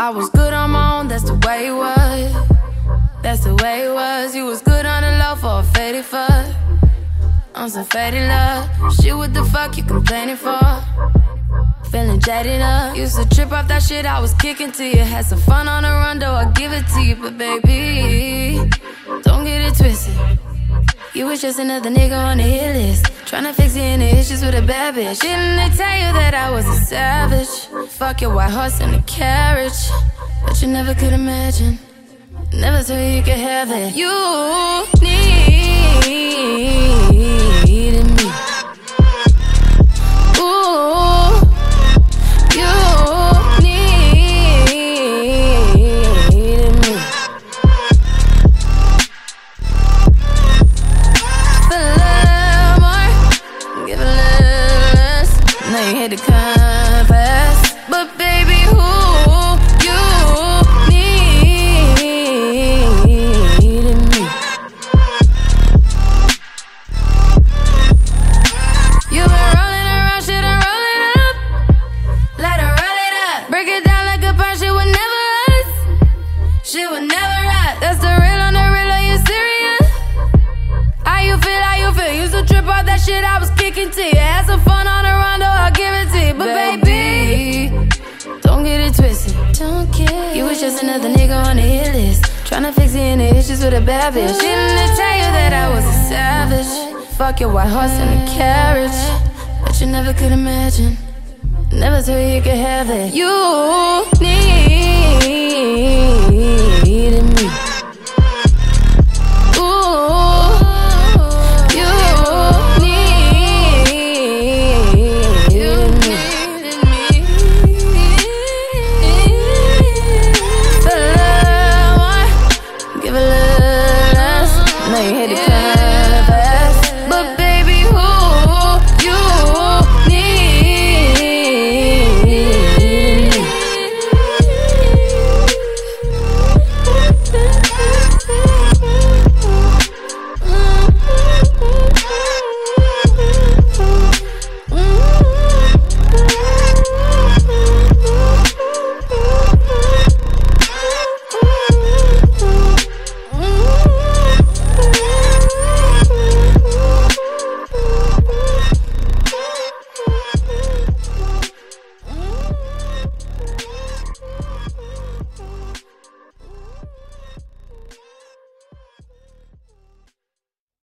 I was good on my own, that's the way it was. That's the way it was. You was good on the low for a faded fuck. On some faded love. Shit, what the fuck you complaining for? Feeling jaded up. Used to trip off that shit I was kicking to you. Had some fun on the run, though I give it to you. But baby, don't get it twisted. You was just another nigga on the hit list. Tryna fix any issues with a bad bitch. Didn't they tell you that I was a savage? Fuck your white horse and a carriage. But you never could imagine. Never thought you could have it. You needed Hit the compass, but baby, who you needed me? You been rolling around, shit, and roll it up. Let her roll it up. Break it down like a punch, shit would never us. Shit would never us. That's the real on the real, are you serious? How you feel, how you feel? Used to trip off that shit I was kicking to you. Had some fun Don't care. You was just another nigga on the hit list. Tryna fix any issues with a bad bitch. Didn't tell you that I was a savage? Fuck your white horse and a carriage. But you never could imagine. Never thought you could have it. You need Now you hear the crowd.